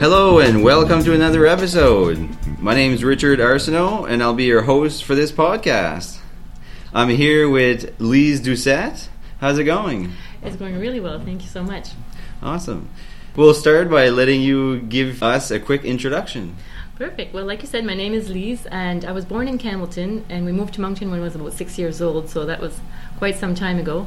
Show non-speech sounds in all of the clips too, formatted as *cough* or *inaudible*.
Hello and welcome to another episode. My name is Richard Arsenault and I'll be your host for this podcast. I'm here with Lise Doucette. How's it going? It's going really well. Thank you so much. Awesome. We'll start by letting you give us a quick introduction. Perfect. Well, like you said, my name is Lise, and I was born in Campbellton, and we moved to Moncton when I was about six years old, so that was quite some time ago.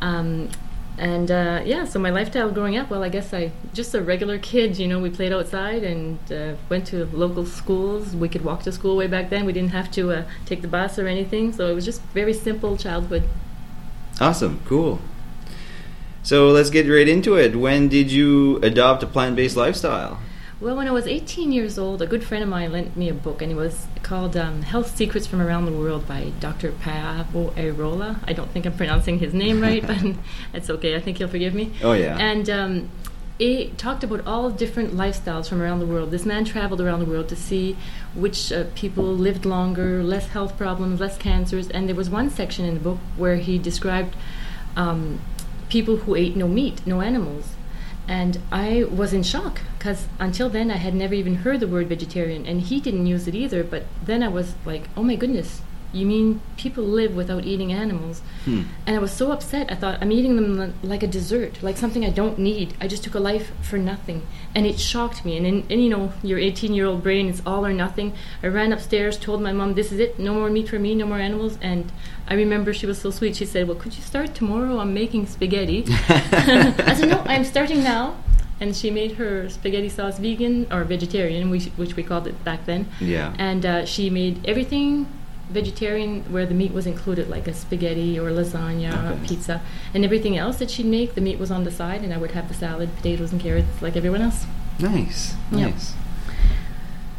Um, and uh, yeah, so my lifestyle growing up, well, I guess I just a regular kid. You know, we played outside and uh, went to local schools. We could walk to school way back then. We didn't have to uh, take the bus or anything, so it was just very simple childhood. Awesome. Cool. So let's get right into it. When did you adopt a plant based lifestyle? Well, when I was 18 years old, a good friend of mine lent me a book, and it was called um, Health Secrets from Around the World by Dr. Paavo Airola. I don't think I'm pronouncing his name right, but *laughs* it's okay. I think he'll forgive me. Oh, yeah. And um, it talked about all different lifestyles from around the world. This man traveled around the world to see which uh, people lived longer, less health problems, less cancers, and there was one section in the book where he described um, people who ate no meat, no animals and I was in shock because until then I had never even heard the word vegetarian, and he didn't use it either. But then I was like, oh my goodness, you mean people live without eating animals? Hmm. And I was so upset. I thought, I'm eating them like a dessert, like something I don't need. I just took a life for nothing. And it shocked me. And, in, and you know, your 18 year old brain is all or nothing. I ran upstairs, told my mom, this is it, no more meat for me, no more animals. And I remember she was so sweet. She said, well, could you start tomorrow? I'm making spaghetti. *laughs* I said, no, I'm starting now and she made her spaghetti sauce vegan or vegetarian, which, which we called it back then. Yeah. And uh, she made everything vegetarian where the meat was included, like a spaghetti or lasagna or pizza, and everything else that she'd make, the meat was on the side, and I would have the salad, potatoes, and carrots like everyone else. Nice. Yeah. Nice.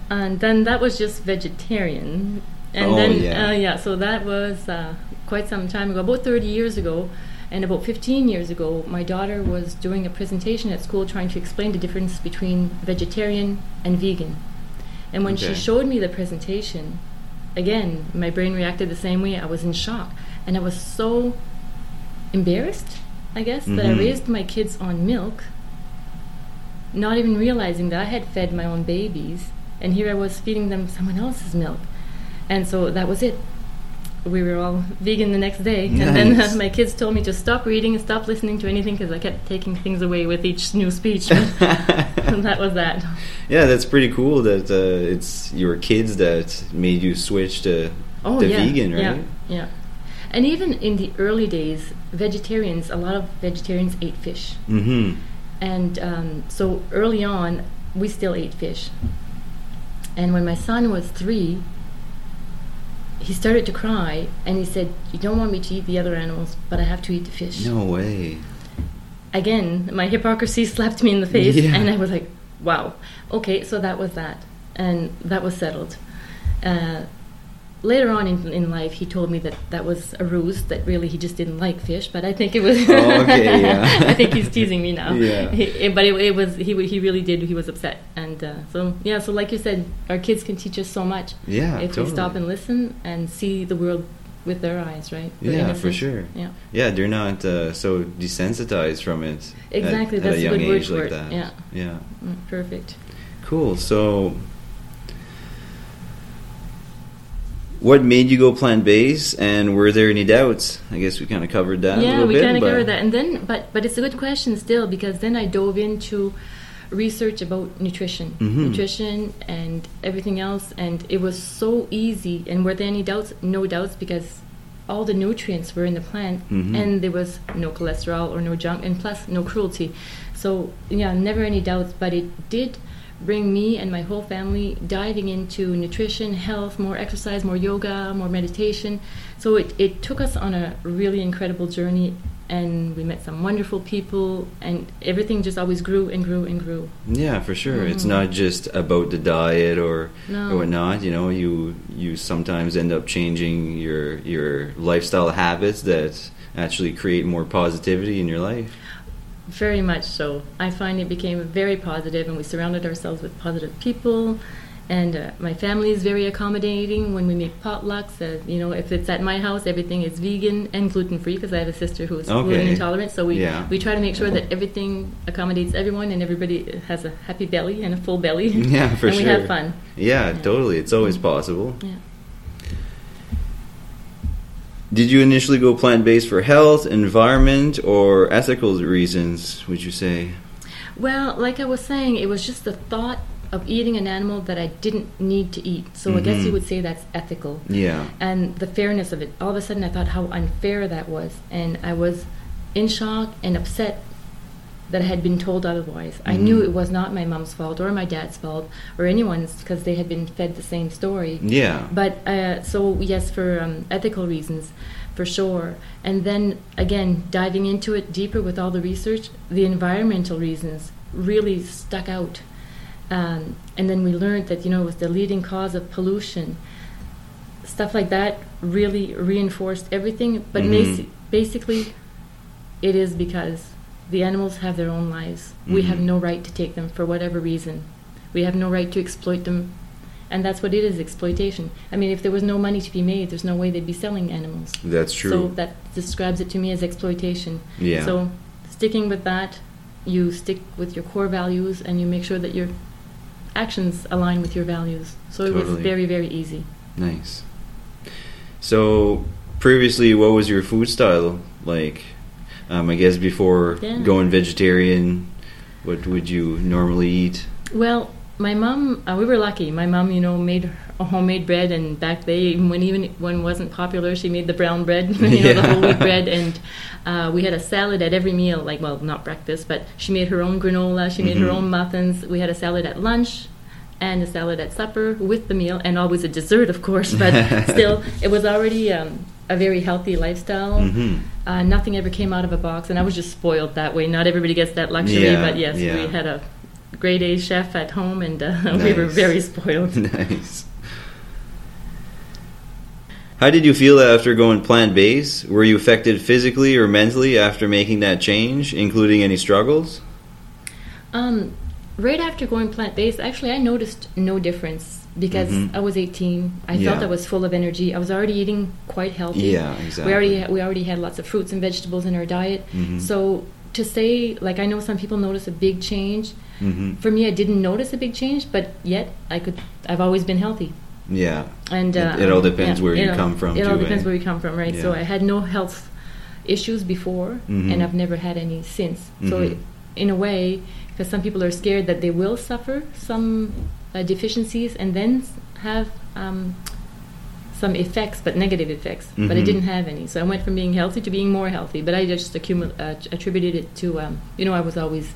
And then that was just vegetarian. And Oh, then, yeah. Uh, yeah, so that was uh, quite some time ago, about 30 years ago. And about 15 years ago, my daughter was doing a presentation at school trying to explain the difference between vegetarian and vegan. And when Okay. she showed me the presentation, again, my brain reacted the same way. I was in shock. And I was so embarrassed, I guess, that I Mhm. raised my kids on milk, not even realizing that I had fed my own babies. And here I was feeding them someone else's milk. And so that was it. We were all vegan the next day. And then Nice. *laughs* my kids told me to stop reading and stop listening to anything because I kept taking things away with each new speech. *laughs* *laughs* that was that. yeah, that's pretty cool that uh, it's your kids that made you switch to Oh, the yeah. vegan, right? Yeah, yeah. And even in the early days, vegetarians, a lot of vegetarians ate fish. Mm-hmm. And um, so early on, we still ate fish. And when my son was three, he started to cry and he said, You don't want me to eat the other animals, but I have to eat the fish. No way. Again, my hypocrisy *laughs* slapped me in the face, Yeah. and I was like, Wow, okay, so that was that. And that was settled. Uh, later on in, in life, he told me that that was a ruse, that really he just didn't like fish, but I think it was. Oh, okay, yeah. *laughs* I think he's teasing me now. Yeah. He- but it, it was he, he really did. He was upset, and uh, so yeah. So like you said, our kids can teach us so much Yeah, if totally. we stop and listen and see the world with their eyes, right? They're Yeah, for sure. Yeah, Yeah, they're not uh, so desensitized from it. at- exactly. At, That's a a young good word for like it. that. Yeah, Yeah. Mm, perfect. Cool. So, what made you go plant based, and were there any doubts? I guess we kind of covered that. a yeah, we kind of covered that, and then but but it's a good question still because then I dove into research about nutrition, Mhm. nutrition and everything else, and it was so easy. And were there any doubts? No doubts because all the nutrients were in the plant, Mhm. and there was no cholesterol or no junk, and plus no cruelty. So yeah, never any doubts. But it did bring me and my whole family diving into nutrition, health, more exercise, more yoga, more meditation. So it, it took us on a really incredible journey and we met some wonderful people and everything just always grew and grew and grew. Yeah, for sure. It's Mhm. not just about the diet or No. or whatnot. You know, you you sometimes end up changing your your lifestyle habits that actually create more positivity in your life. Very much so. I find it became very positive, and we surrounded ourselves with positive people. And uh, my family is very accommodating when we make potlucks. Uh, you know, if it's at my house, everything is vegan and gluten free because I have a sister who is gluten intolerant. So we Yeah. we try to make sure that everything accommodates everyone and everybody has a happy belly and a full belly. *laughs* Yeah, for and sure. we have fun. Yeah, Yeah. totally. It's always possible. Yeah. Did you initially go plant based for health, environment, or ethical reasons? Would you say? Well, like I was saying, it was just the thought of eating an animal that I didn't need to eat. So I guess you would say that's ethical. Yeah. And the fairness of it. All of a sudden, I thought how unfair that was. And I was in shock and upset that I had been told otherwise. I Mhm. knew it was not my mom's fault or my dad's fault or anyone's because they had been fed the same story. Yeah. But uh, so yes, for um, ethical reasons, for sure. And then again, diving into it deeper with all the research, the environmental reasons really stuck out. Um, and then we learned that you know it was the leading cause of pollution. Stuff like that really reinforced everything. But Mhm. basi- basically, it is because the animals have their own lives. We have Mhm. no right to take them for whatever reason. We have no right to exploit them and that's what it is exploitation. I mean, if there was no money to be made, there's no way they'd be selling animals. That's true. So that describes it to me as exploitation. yeah. So sticking with that, you stick with your core values and you make sure that your actions align with your values. So it was very, very easy. nice. So previously, what was your food style like? Um, I guess before Yeah. going vegetarian, what would you normally eat? Well, my mom, uh, we were lucky. My mom, you know, made a homemade bread, and back then, when even when it wasn't popular, she made the brown bread, *laughs* you know, the whole wheat bread, and uh, we had a salad at every meal. Like, well, not breakfast, but she made her own granola. She made her Mhm. own muffins. We had a salad at lunch. And a salad at supper with the meal, and always a dessert, of course. But *laughs* still, it was already um, a very healthy lifestyle. hmm Uh, nothing ever came out of a box, and I was just spoiled that way. Not everybody gets that luxury, Yeah, but yes, yeah. we had a grade A chef at home, and uh, *laughs* we were very spoiled. *laughs* nice. How did you feel after going plant based? Were you affected physically or mentally after making that change, including any struggles? Um, right after going plant based, actually, I noticed no difference because Mhm. I was 18. I felt I was full of energy. I was already eating quite healthy. Yeah, exactly. We already we already had lots of fruits and vegetables in our diet. Mhm. So to say like I know some people notice a big change. hmm For me, I didn't notice a big change, but yet I could. I've always been healthy. Yeah. And It- uh, it all depends where you all- come from, It all depends eh? where you come from, right? So I had no health issues before, Mhm. and I've never had any since. So Mhm. it, in a way, because some people are scared that they will suffer some uh, deficiencies and then have um, some effects, but negative effects. But I didn't have any, so I went from being healthy to being more healthy. But I just accumul- uh, attributed it to, um, you know, I was always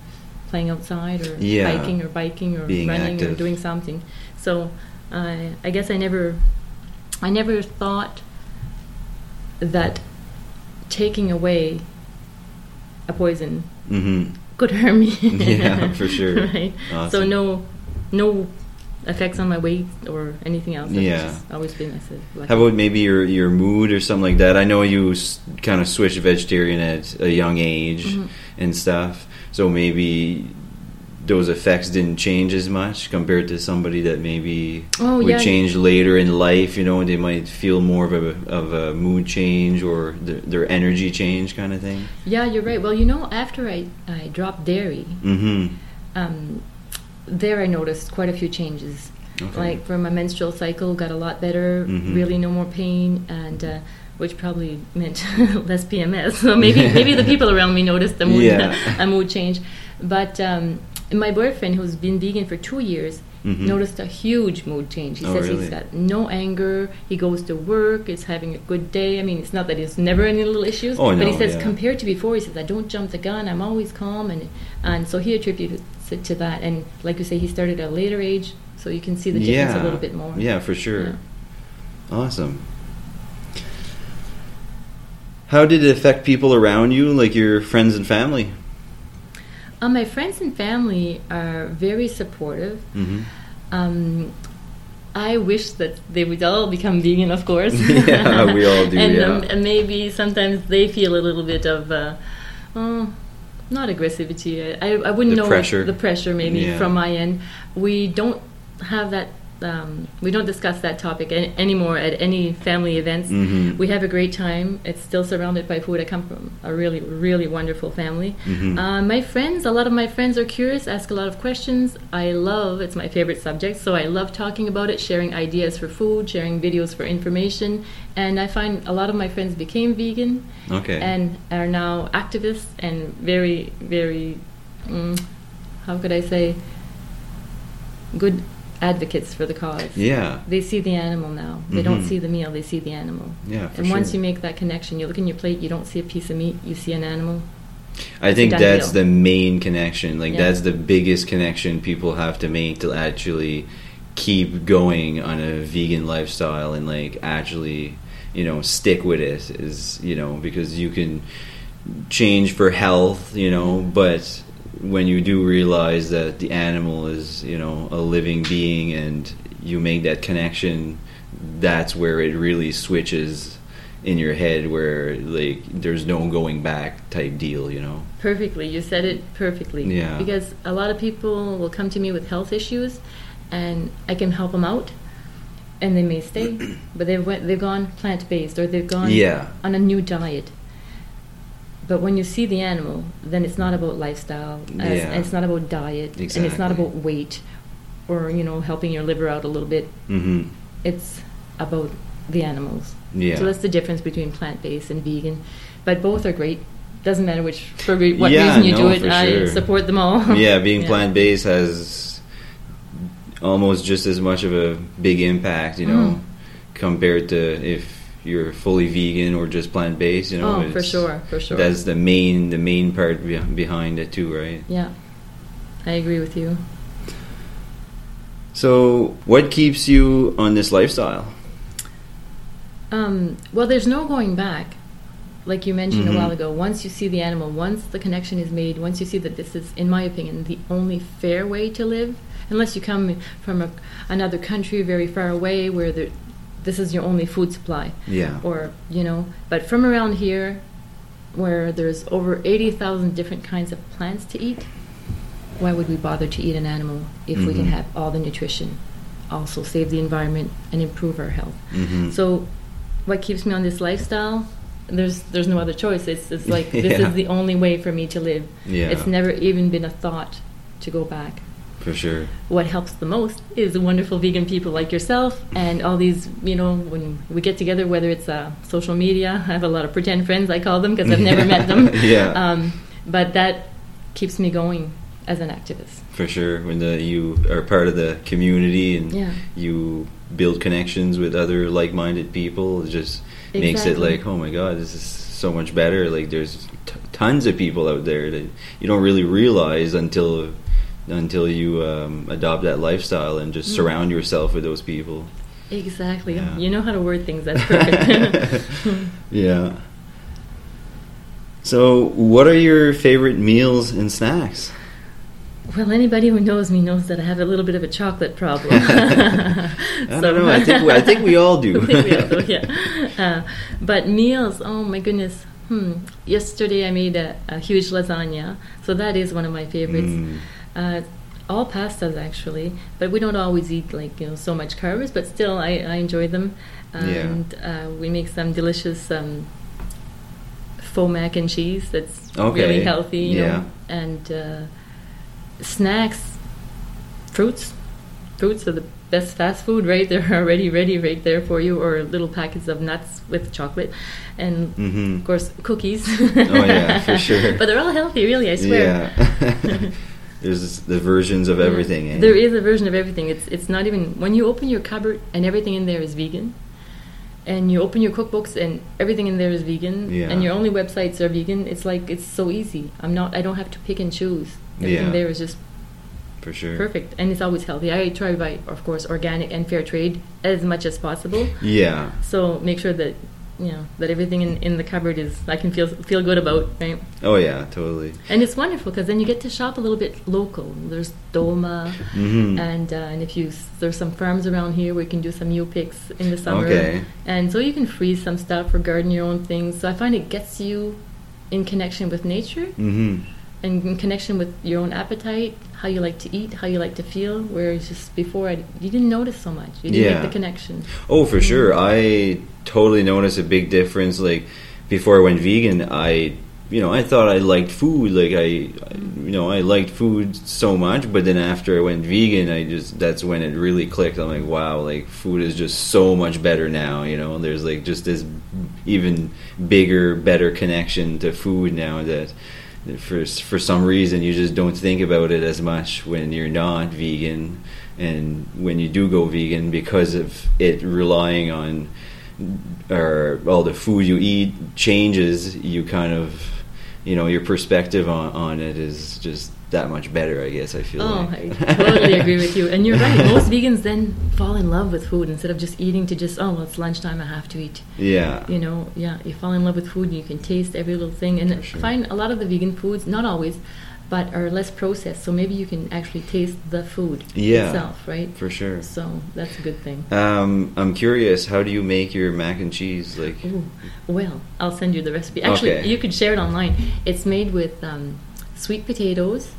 playing outside or Yeah. hiking or biking or Being running or doing something. So I I guess I never, I never thought that taking away a poison hmm could harm me. *laughs* Yeah, for *laughs* sure. right. So no, no effects on my weight or anything else. Yeah. always been. Lucky. How about maybe your your mood or something like that? I know you s- kind of switched vegetarian at a young age Mhm. and stuff, so maybe those effects didn't change as much compared to somebody that maybe Oh, would yeah. change later in life. You know, they might feel more of a of a mood change or their, their energy change kind of thing. Yeah, you're right. Well, you know, after I I dropped dairy, Mm-hmm. um, there I noticed quite a few changes. Okay. Like for my menstrual cycle, got a lot better. Mhm. Really, no more pain, and uh, which probably meant *laughs* less PMS. So maybe *laughs* maybe the people around me noticed the mood Yeah. *laughs* a mood change. But um, my boyfriend, who's been vegan for two years, Mhm. noticed a huge mood change. He Oh, says really? he's got no anger. He goes to work. Is having a good day. I mean, it's not that he's never any little issues. Oh, but he says yeah. compared to before, he says I don't jump the gun. I'm always calm, and and so he attributed it to that. And like you say, he started at a later age, so you can see the difference yeah, a little bit more. Yeah, for sure. Yeah. Awesome. How did it affect people around you, like your friends and family? Uh, my friends and family are very supportive. Mm-hmm. Um, I wish that they would all become vegan, of course. *laughs* Yeah, we all do, *laughs* and, yeah. um, and maybe sometimes they feel a little bit of, uh, oh, not aggressivity. I, I wouldn't The know pressure. the pressure maybe Yeah. from my end. We don't have that. Um, we don't discuss that topic a- anymore at any family events. Mhm. We have a great time. It's still surrounded by food. I come from a really, really wonderful family. Mhm. Uh, my friends, a lot of my friends are curious, ask a lot of questions. I love. It's my favorite subject, so I love talking about it, sharing ideas for food, sharing videos for information, and I find a lot of my friends became vegan Okay. and are now activists and very, very, mm, how could I say, good advocates for the cause. yeah. They see the animal now. They don't Mhm. see the meal, they see the animal. Yeah, and once sure. you make that connection, you look in your plate, you don't see a piece of meat, you see an animal. I think that's deal. the main connection. Like Yeah. that's the biggest connection people have to make to actually keep going on a vegan lifestyle and like actually, you know, stick with it is, you know, because you can change for health, you know, but when you do realize that the animal is, you know, a living being and you make that connection, that's where it really switches in your head where like there's no going back type deal, you know. Perfectly. You said it perfectly. Yeah. Because a lot of people will come to me with health issues, and I can help them out, and they may stay, but they've went, they've gone plant based or they've gone Yeah. on a new diet. But when you see the animal, then it's not about lifestyle, as, Yeah. and it's not about diet, and it's not about weight, or you know helping your liver out a little bit. Mhm. It's about the animals. Yeah. So that's the difference between plant based and vegan. But both are great. Doesn't matter which for re- what Yeah, reason you do it. I sure. support them all. yeah, being *laughs* Yeah. plant based has almost just as much of a big impact, you know, Mm. compared to if you're fully vegan or just plant based. You know, Oh, for sure, for sure. That's the main the main part be- behind it too, right? Yeah, I agree with you. So, what keeps you on this lifestyle? Um, well, there's no going back. Like you mentioned Mhm. a while ago, once you see the animal, once the connection is made, once you see that this is, in my opinion, the only fair way to live, unless you come from a, another country very far away where there, this is your only food supply, Yeah. or you know, but from around here, where there's over eighty thousand different kinds of plants to eat, why would we bother to eat an animal if we can Mhm. have all the nutrition, also save the environment and improve our health? hmm So, what keeps me on this lifestyle? There's there's no other choice. It's it's like *laughs* this Yeah. is the only way for me to live. Yeah. It's never even been a thought to go back. For sure. What helps the most is wonderful vegan people like yourself and all these. You know, when we get together, whether it's uh, social media, I have a lot of pretend friends. I call them because I've never met them. *laughs* Yeah. Um, but that keeps me going as an activist. For sure, when the, you are part of the community and Yeah. you build connections with other like-minded people, it just makes it like, oh my god, this is so much better. Like there's t- tons of people out there that you don't really realize until until you um, adopt that lifestyle and just Mm. surround yourself with those people. Exactly. Yeah. You know how to word things. That's *laughs* perfect. *laughs* yeah. So, what are your favorite meals and snacks? Well, anybody who knows me knows that I have a little bit of a chocolate problem. *laughs* I don't know. I think we, I think we all do. I think we all do, yeah. Uh, but meals, oh my goodness. Hmm. Yesterday I made a, a huge lasagna, so that is one of my favorites. Mm. Uh, all pastas actually, but we don't always eat like you know so much carbs, but still I, I enjoy them. And uh, we make some delicious um, faux mac and cheese that's Okay. really healthy, you Yeah. know. And uh, snacks, fruits. Fruits are the best fast food, right? *laughs* They're already ready right there for you, or little packets of nuts with chocolate, and Mhm. of course cookies. Oh, yeah, for *laughs* sure. But they're all healthy, really. I swear. Yeah. *laughs* There's the versions of Yeah. everything. eh? There is a version of everything. It's it's not even when you open your cupboard and everything in there is vegan, and you open your cookbooks and everything in there is vegan, Yeah. and your only websites are vegan. It's like it's so easy. I'm not. I don't have to pick and choose. Everything Yeah. there is just for sure. perfect, and it's always healthy. I try to buy, of course, organic and fair trade as much as possible. Yeah. So make sure that you know that everything in, in the cupboard is I can feel feel good about, right? Oh yeah, totally. And it's wonderful because then you get to shop a little bit local. There's Doma, Mhm. and uh, and if you there's some farms around here where you can do some mule picks in the summer, Okay. and so you can freeze some stuff or garden your own things. So I find it gets you in connection with nature, Mhm. and in connection with your own appetite, how you like to eat, how you like to feel. Whereas just before, I, you didn't notice so much. You didn't Yeah. make the connection. Oh, for sure. Mm-hmm. I totally noticed a big difference. Like before I went vegan, I you know I thought I liked food. Like I you know I liked food so much, but then after I went vegan, I just that's when it really clicked. I'm like, wow, like food is just so much better now. You know, there's like just this even bigger, better connection to food now that. For for some reason, you just don't think about it as much when you're not vegan, and when you do go vegan, because of it relying on or all the food you eat changes, you kind of, you know, your perspective on, on it is just that much better. I guess I feel. Oh, like. I totally *laughs* agree with you. And you're right. Most vegans then fall in love with food instead of just eating to just, oh, well, it's lunchtime, I have to eat. Yeah. You know, yeah, you fall in love with food and you can taste every little thing. And sure. find a lot of the vegan foods, not always, but are less processed. So maybe you can actually taste the food Yeah. itself, right? For sure. So that's a good thing. Um, I'm curious. How do you make your mac and cheese? Like, Ooh, well, I'll send you the recipe. Actually, Okay. you could share it online. It's made with um, sweet potatoes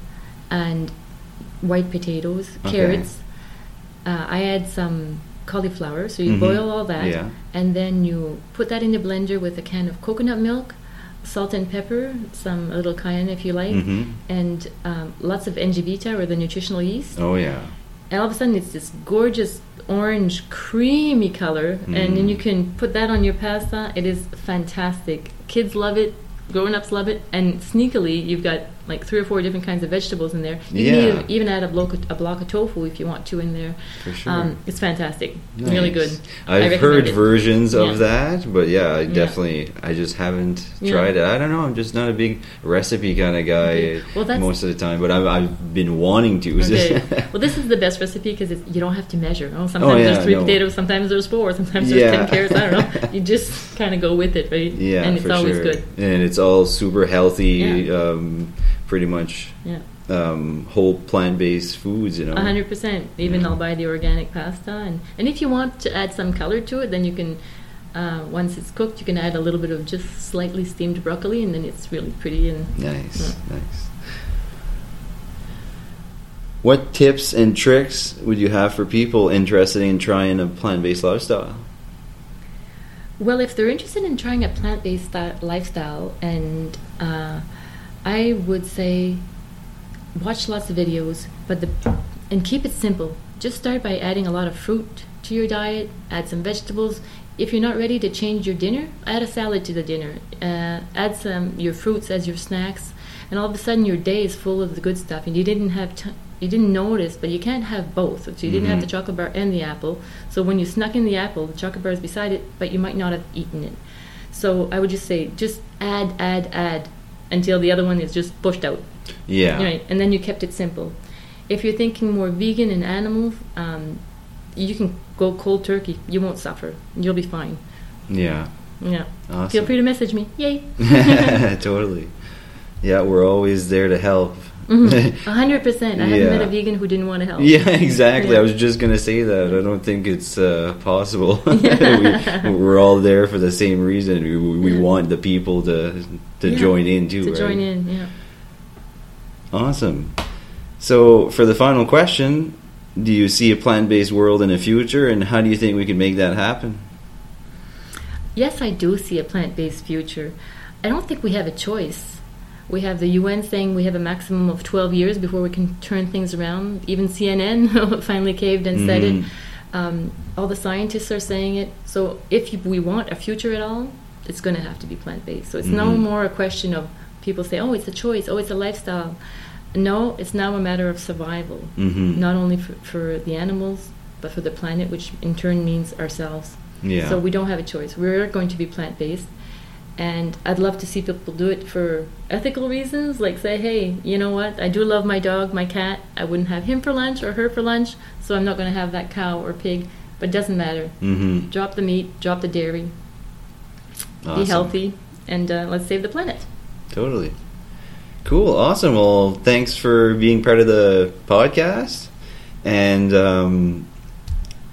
and white potatoes, Okay. carrots. Uh, I add some cauliflower, so you Mhm. boil all that, Yeah. and then you put that in the blender with a can of coconut milk, salt and pepper, some a little cayenne if you like, Mhm. and um, lots of engevita or the nutritional yeast. oh yeah. And all of a sudden, it's this gorgeous orange, creamy color, and then Mm. you can put that on your pasta. It is fantastic. Kids love it. Grown ups love it, and sneakily, you've got like three or four different kinds of vegetables in there. You can Yeah. even, even add a block, of, a block of tofu if you want to in there. For sure. Um, it's fantastic. Really good. I've heard it. versions Yeah. of that, but yeah, I Yeah. definitely, I just haven't Yeah. tried it. I don't know. I'm just not a big recipe kind of guy Okay. Well, that's- most of the time, but I've, I've been wanting to. Okay. *laughs* well, this is the best recipe because you don't have to measure. Oh, sometimes yeah, there's three no. potatoes, sometimes there's four, sometimes there's Yeah. ten carrots. I don't know. *laughs* You just kind of go with it, right? yeah, and it's for always sure. good. And it's all super healthy, Yeah. um, pretty much Yeah. um, whole plant based foods, you know. A hundred percent. Even Yeah. I'll buy the organic pasta, and and if you want to add some color to it, then you can. Uh, once it's cooked, you can add a little bit of just slightly steamed broccoli, and then it's really pretty. And Nice, nice. What tips and tricks would you have for people interested in trying a plant based lifestyle? well, if they're interested in trying a plant-based lifestyle, and uh, I would say watch lots of videos, but the and keep it simple. Just start by adding a lot of fruit to your diet. Add some vegetables. If you're not ready to change your dinner, add a salad to the dinner. Uh, add some your fruits as your snacks, and all of a sudden your day is full of the good stuff, and you didn't have t- you didn't notice, but you can't have both. So you didn't have the chocolate bar and the apple. So when you snuck in the apple, the chocolate bar is beside it, but you might not have eaten it. So I would just say, just add, add, add until the other one is just pushed out. Yeah. Right, and then you kept it simple. If you're thinking more vegan and animals, um, you can go cold turkey. You won't suffer. You'll be fine. Yeah. Yeah. Awesome. Feel free to message me. Yay. *laughs* totally. Yeah, we're always there to help. Mhm. A hundred percent. I haven't met a vegan who didn't want to help. Yeah, exactly. Yeah. I was just gonna say that. I don't think it's uh, possible. *laughs* Yeah. *laughs* we, we're all there for the same reason. We, we want the people to to join in too. To right? join in, yeah. Awesome. So, for the final question, do you see a plant-based world in the future, and how do you think we can make that happen? Yes, I do see a plant based future. I don't think we have a choice. We have the UN saying we have a maximum of 12 years before we can turn things around. Even CNN *laughs* finally caved and said it. Mhm. Um, all the scientists are saying it. So if we want a future at all, it's going to have to be plant based. So it's no Mhm. more a question of people say, oh, it's a choice, oh, it's a lifestyle. No, it's now a matter of survival, Mm-hmm. not only for, for the animals, but for the planet, which in turn means ourselves. Yeah. So we don't have a choice. We're going to be plant based. And I'd love to see people do it for ethical reasons, like say, hey, you know what? I do love my dog, my cat. I wouldn't have him for lunch or her for lunch, so I'm not going to have that cow or pig. But it doesn't matter. mm-hmm. Drop the meat, drop the dairy, be healthy, and uh, let's save the planet. Totally. Cool. Awesome. Well, thanks for being part of the podcast. And um,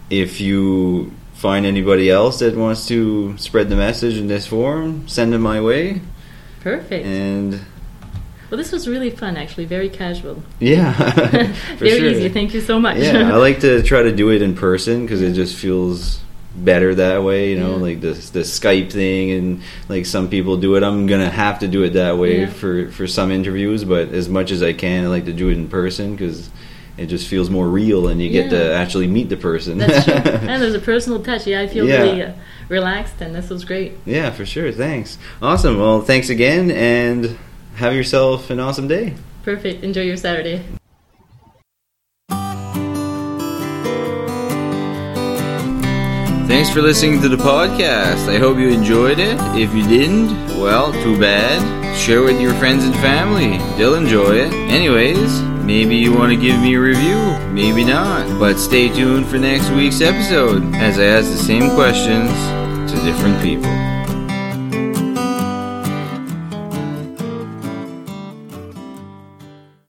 if you find anybody else that wants to spread the message in this forum, send them my way. Perfect. And Well, this was really fun, actually. Very casual. Yeah, *laughs* *laughs* Very sure. easy. Thank you so much. Yeah, I like to try to do it in person because it just feels better that way. You know, Yeah. like the the Skype thing, and like some people do it. I'm gonna have to do it that way Yeah. for for some interviews, but as much as I can, I like to do it in person because it just feels more real, and you get to actually meet the person. That's true. *laughs* and there's a personal touch. Yeah, I feel Yeah. really uh, relaxed, and this was great. yeah, for sure. Thanks. Awesome. Well, thanks again, and have yourself an awesome day. Perfect. Enjoy your Saturday. Thanks for listening to the podcast. I hope you enjoyed it. If you didn't, well, too bad. Share with your friends and family. They'll enjoy it. Anyways, maybe you want to give me a review, maybe not. But stay tuned for next week's episode as I ask the same questions to different people.